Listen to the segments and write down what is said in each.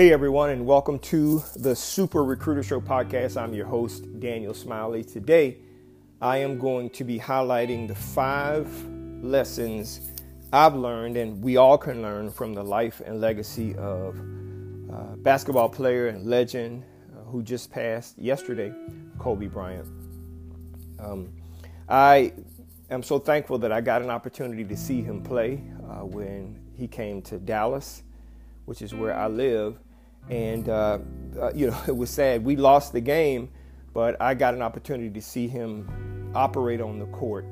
Hey everyone, and welcome to the Super Recruiter Show podcast. I'm your host, Daniel Smiley. Today, I am going to be highlighting the five lessons I've learned and we all can learn from the life and legacy of uh, basketball player and legend uh, who just passed yesterday, Kobe Bryant. Um, I am so thankful that I got an opportunity to see him play uh, when he came to Dallas, which is where I live. And, uh, uh, you know, it was sad. We lost the game, but I got an opportunity to see him operate on the court.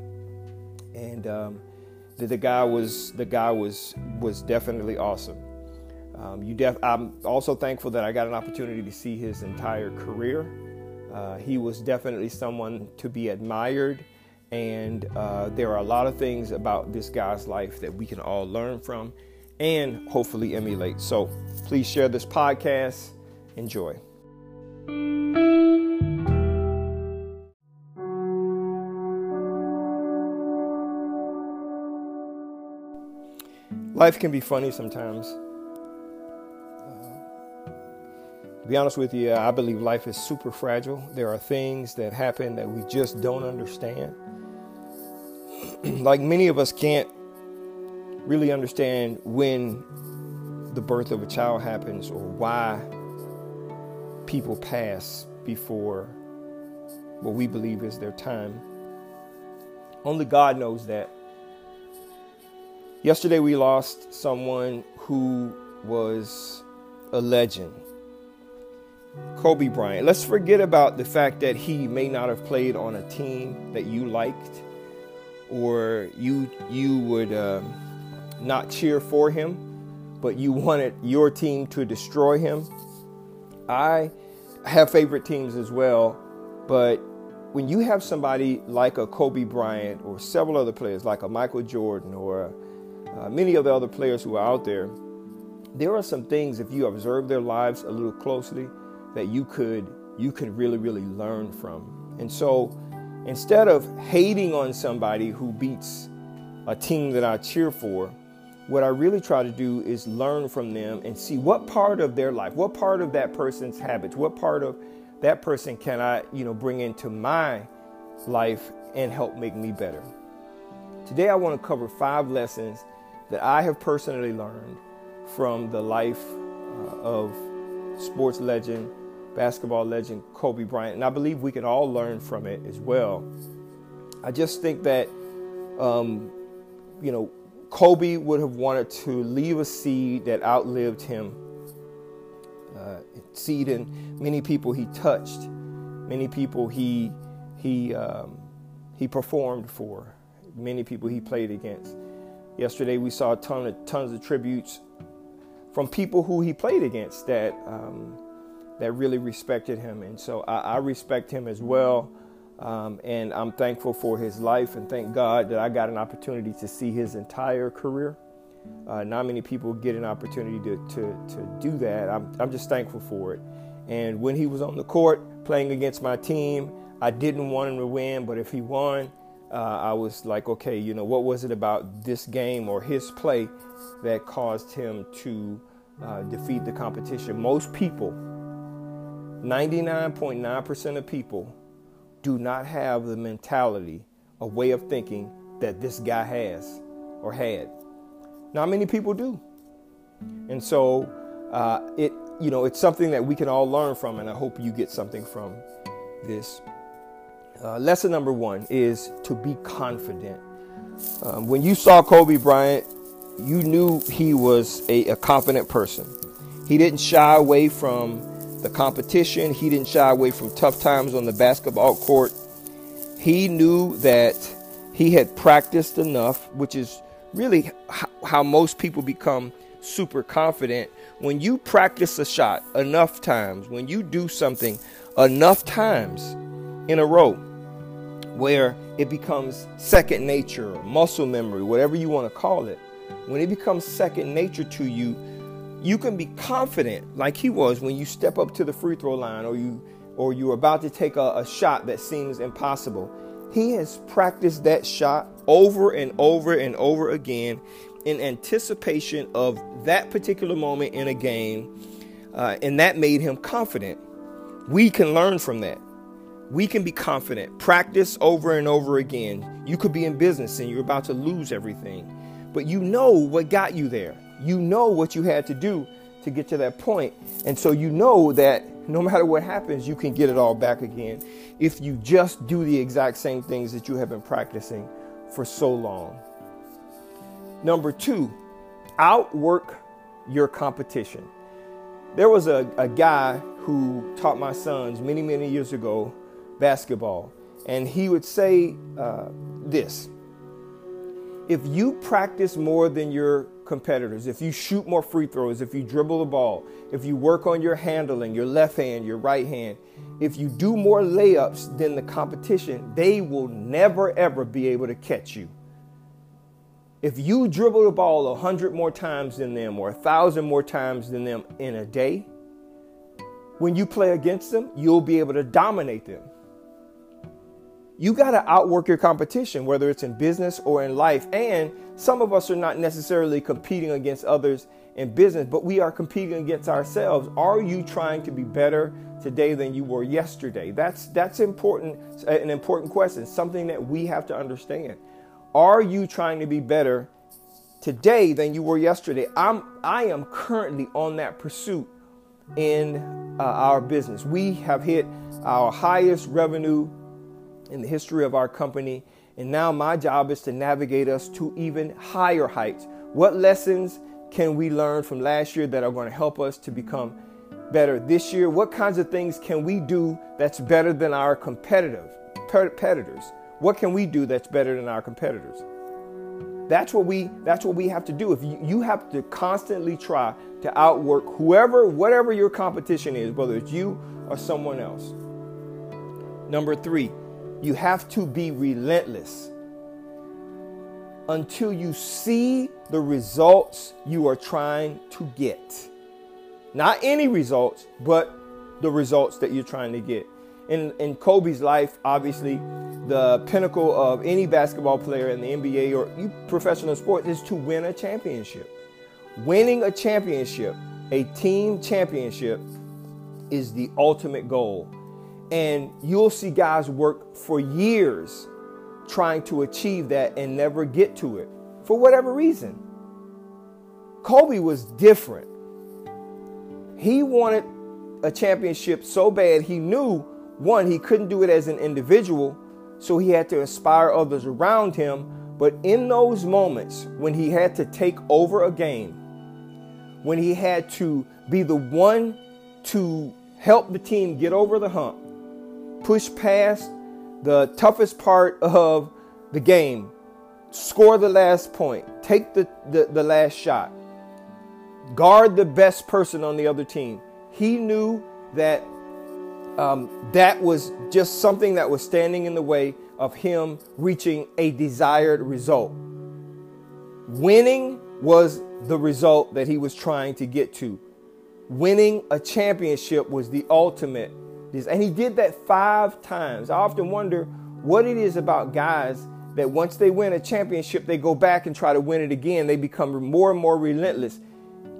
And um, the, the, guy was the guy was was definitely awesome. Um, you def- I'm also thankful that I got an opportunity to see his entire career. Uh, he was definitely someone to be admired and uh, there are a lot of things about this guy's life that we can all learn from and hopefully emulate. So please share this podcast. Enjoy. Life can be funny sometimes. Uh, to be honest with you, I believe life is super fragile. There are things that happen that we just don't understand. like many of us can't really understand when the birth of a child happens or why people pass before what we believe is their time. Only God knows that. Yesterday we lost someone who was a legend. Kobe Bryant. Let's forget about the fact that he may not have played on a team that you liked or you you would uh, not cheer for him, but you wanted your team to destroy him. I have favorite teams as well, but when you have somebody like a Kobe Bryant or several other players like a Michael Jordan or uh, many of the other players who are out there, there are some things if you observe their lives a little closely that you could you could really really learn from. And so Instead of hating on somebody who beats a team that I cheer for, what I really try to do is learn from them and see what part of their life, what part of that person's habits, what part of that person can I, you know, bring into my life and help make me better. Today I want to cover five lessons that I have personally learned from the life uh, of sports legend basketball legend Kobe Bryant, and I believe we can all learn from it as well. I just think that, um, you know, Kobe would have wanted to leave a seed that outlived him. Uh, seed in many people he touched, many people he he um, he performed for, many people he played against. Yesterday we saw a ton of tons of tributes from people who he played against that. Um, that really respected him. And so I, I respect him as well. Um, and I'm thankful for his life and thank God that I got an opportunity to see his entire career. Uh, not many people get an opportunity to, to, to do that. I'm, I'm just thankful for it. And when he was on the court playing against my team, I didn't want him to win, but if he won, uh, I was like, okay, you know, what was it about this game or his play that caused him to uh, defeat the competition? Most people 99.9% of people do not have the mentality, a way of thinking that this guy has or had. Not many people do. And so uh, it, you know, it's something that we can all learn from, and I hope you get something from this. Uh, lesson number one is to be confident. Um, when you saw Kobe Bryant, you knew he was a, a confident person. He didn't shy away from the competition. He didn't shy away from tough times on the basketball court. He knew that he had practiced enough, which is really how most people become super confident. When you practice a shot enough times, when you do something enough times in a row, where it becomes second nature, muscle memory, whatever you want to call it, when it becomes second nature to you, you can be confident like he was when you step up to the free throw line or you or you're about to take a, a shot that seems impossible. He has practiced that shot over and over and over again in anticipation of that particular moment in a game. uh, and that made him confident. We can learn from that. We can be confident. Practice over and over again. You could be in business and you're about to lose everything, but you know what got you there. You know what you had to do to get to that point. And so you know that no matter what happens, you can get it all back again if you just do the exact same things that you have been practicing for so long. Number two, outwork your competition. There was a, a guy who taught my sons many, many years ago basketball, and he would say uh, this If you practice more than your competitors, if you shoot more free throws, if you dribble the ball, if you work on your handling, your left hand, your right hand, if you do more layups than the competition, they will never ever be able to catch you. If you dribble the ball a hundred more times than them or a thousand more times than them in a day, when you play against them, you'll be able to dominate them. You got to outwork your competition, whether it's in business or in life. And some of us are not necessarily competing against others in business, but we are competing against ourselves. Are you trying to be better today than you were yesterday? That's that's important, an important question, something that we have to understand. Are you trying to be better today than you were yesterday? I'm I am currently on that pursuit in uh, our business. We have hit our highest revenue in the history of our company. And now my job is to navigate us to even higher heights. What lessons can we learn from last year that are going to help us to become better this year? What kinds of things can we do that's better than our competitive competitors? What can we do that's better than our competitors? That's what we that's what we have to do. If you, you have to constantly try to outwork whoever, whatever your competition is, whether it's you or someone else. Number three, you have to be relentless until you see the results you are trying to get. Not any results, but the results that you're trying to get. In, in Kobe's life, obviously, the pinnacle of any basketball player in the NBA or professional sports is to win a championship. Winning a championship, a team championship, is the ultimate goal. And you'll see guys work for years trying to achieve that and never get to it for whatever reason. Kobe was different. He wanted a championship so bad, he knew one, he couldn't do it as an individual, so he had to inspire others around him. But in those moments when he had to take over a game, when he had to be the one to help the team get over the hump, push past the toughest part of the game, score the last point, take the, the, the last shot, guard the best person on the other team. He knew that um, that was just something that was standing in the way of him reaching a desired result. Winning was the result that he was trying to get to. Winning a championship was the ultimate this. And he did that five times. I often wonder what it is about guys that once they win a championship, they go back and try to win it again. They become more and more relentless.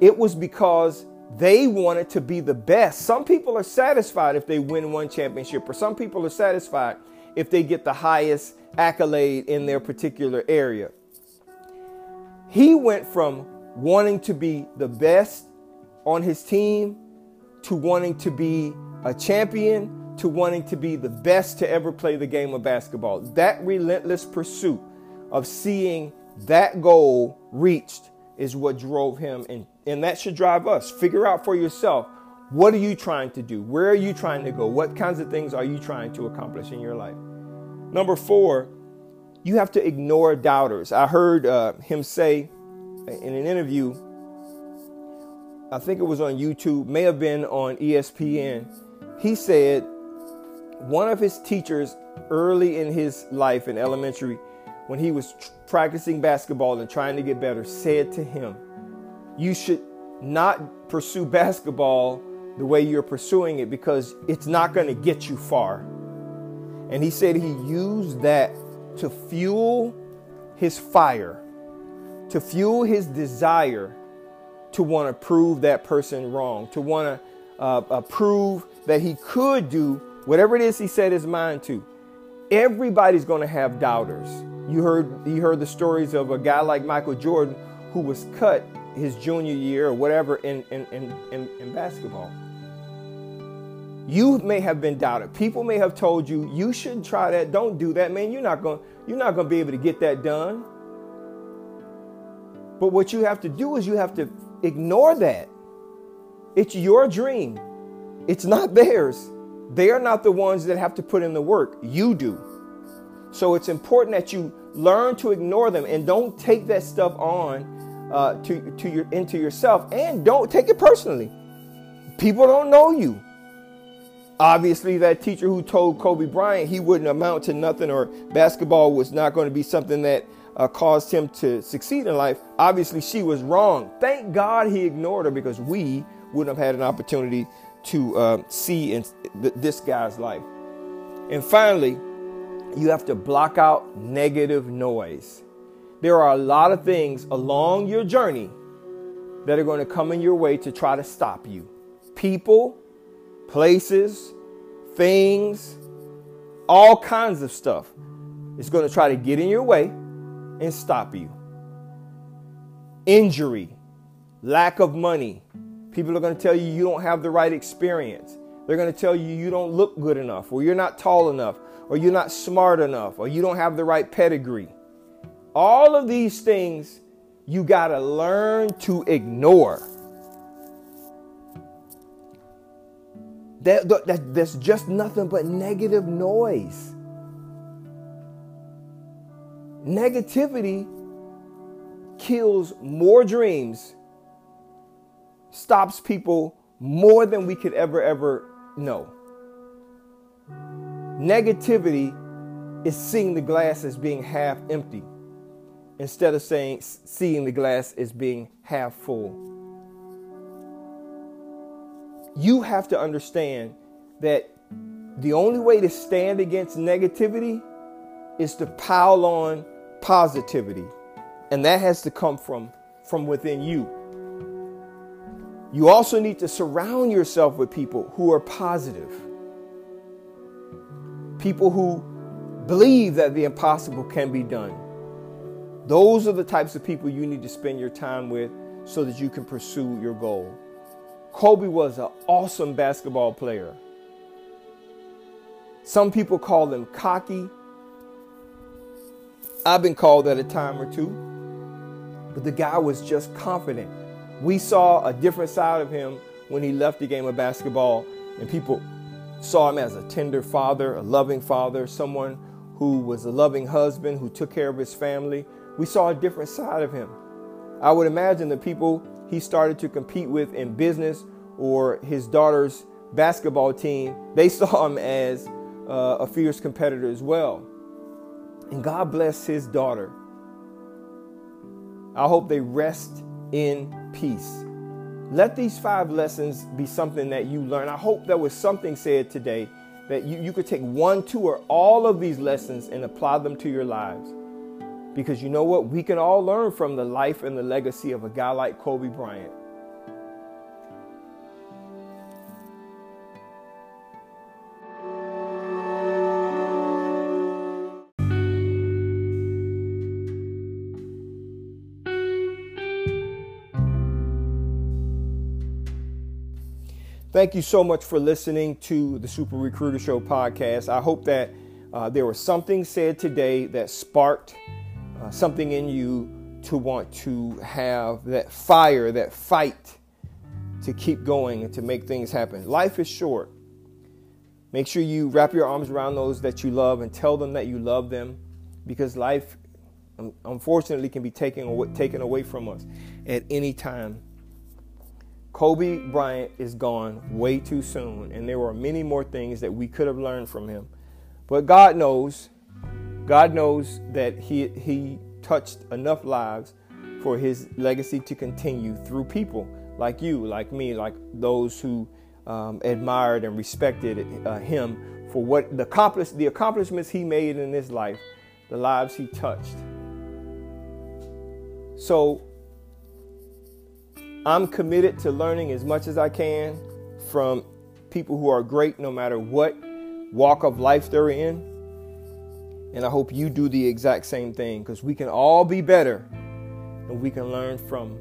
It was because they wanted to be the best. Some people are satisfied if they win one championship, or some people are satisfied if they get the highest accolade in their particular area. He went from wanting to be the best on his team to wanting to be a champion to wanting to be the best to ever play the game of basketball. That relentless pursuit of seeing that goal reached is what drove him, and, and that should drive us. Figure out for yourself what are you trying to do? Where are you trying to go? What kinds of things are you trying to accomplish in your life? Number four, you have to ignore doubters. I heard uh, him say in an interview, I think it was on YouTube, may have been on ESPN he said one of his teachers early in his life in elementary, when he was tr- practicing basketball and trying to get better, said to him, You should not pursue basketball the way you're pursuing it because it's not going to get you far. And he said he used that to fuel his fire, to fuel his desire to want to prove that person wrong, to want to uh, uh, prove that he could do whatever it is he set his mind to. Everybody's going to have doubters. You heard you heard the stories of a guy like Michael Jordan who was cut his junior year or whatever in, in, in, in, in basketball. You may have been doubted. People may have told you you shouldn't try that. Don't do that, man. You're not going you're not going to be able to get that done. But what you have to do is you have to ignore that. It's your dream. It's not theirs. They are not the ones that have to put in the work. You do. So it's important that you learn to ignore them and don't take that stuff on uh, to, to your, into yourself and don't take it personally. People don't know you. Obviously, that teacher who told Kobe Bryant he wouldn't amount to nothing or basketball was not going to be something that uh, caused him to succeed in life, obviously she was wrong. Thank God he ignored her because we wouldn't have had an opportunity to uh, see in th- this guy's life. And finally, you have to block out negative noise. There are a lot of things along your journey that are going to come in your way to try to stop you. People, places, things, all kinds of stuff is going to try to get in your way and stop you. Injury, lack of money. People are going to tell you you don't have the right experience. They're going to tell you you don't look good enough, or you're not tall enough, or you're not smart enough, or you don't have the right pedigree. All of these things you got to learn to ignore. That, that, that's just nothing but negative noise. Negativity kills more dreams, stops people more than we could ever, ever know. Negativity is seeing the glass as being half empty instead of saying seeing the glass as being half full you have to understand that the only way to stand against negativity is to pile on positivity. And that has to come from, from within you. You also need to surround yourself with people who are positive, people who believe that the impossible can be done. Those are the types of people you need to spend your time with so that you can pursue your goal. Kobe was an awesome basketball player. Some people call him cocky. I've been called that a time or two. But the guy was just confident. We saw a different side of him when he left the game of basketball, and people saw him as a tender father, a loving father, someone who was a loving husband who took care of his family. We saw a different side of him. I would imagine the people he started to compete with in business or his daughter's basketball team, they saw him as uh, a fierce competitor as well. And God bless his daughter. I hope they rest in peace. Let these five lessons be something that you learn. I hope there was something said today that you, you could take one, two, or all of these lessons and apply them to your lives. Because you know what? We can all learn from the life and the legacy of a guy like Kobe Bryant. Thank you so much for listening to the Super Recruiter Show podcast. I hope that uh, there was something said today that sparked uh, something in you to want to have that fire, that fight to keep going and to make things happen. Life is short. Make sure you wrap your arms around those that you love and tell them that you love them because life, unfortunately, can be taken away, taken away from us at any time. Kobe Bryant is gone way too soon, and there were many more things that we could have learned from him. But God knows God knows that he, he touched enough lives for his legacy to continue through people like you, like me, like those who um, admired and respected uh, him for what the, accomplish, the accomplishments he made in his life, the lives he touched. So I'm committed to learning as much as I can from people who are great no matter what walk of life they're in. And I hope you do the exact same thing because we can all be better and we can learn from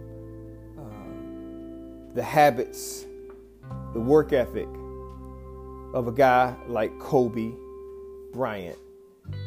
uh, the habits, the work ethic of a guy like Kobe Bryant.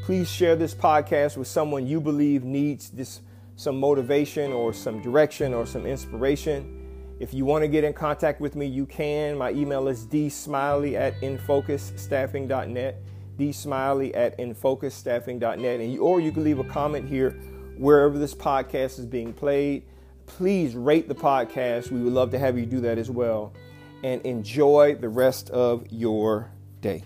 Please share this podcast with someone you believe needs this some motivation or some direction or some inspiration. If you want to get in contact with me, you can. My email is dsmiley at infocusstaffing.net, dsmiley at infocusstaffing.net, and you, or you can leave a comment here wherever this podcast is being played. Please rate the podcast. We would love to have you do that as well. And enjoy the rest of your day.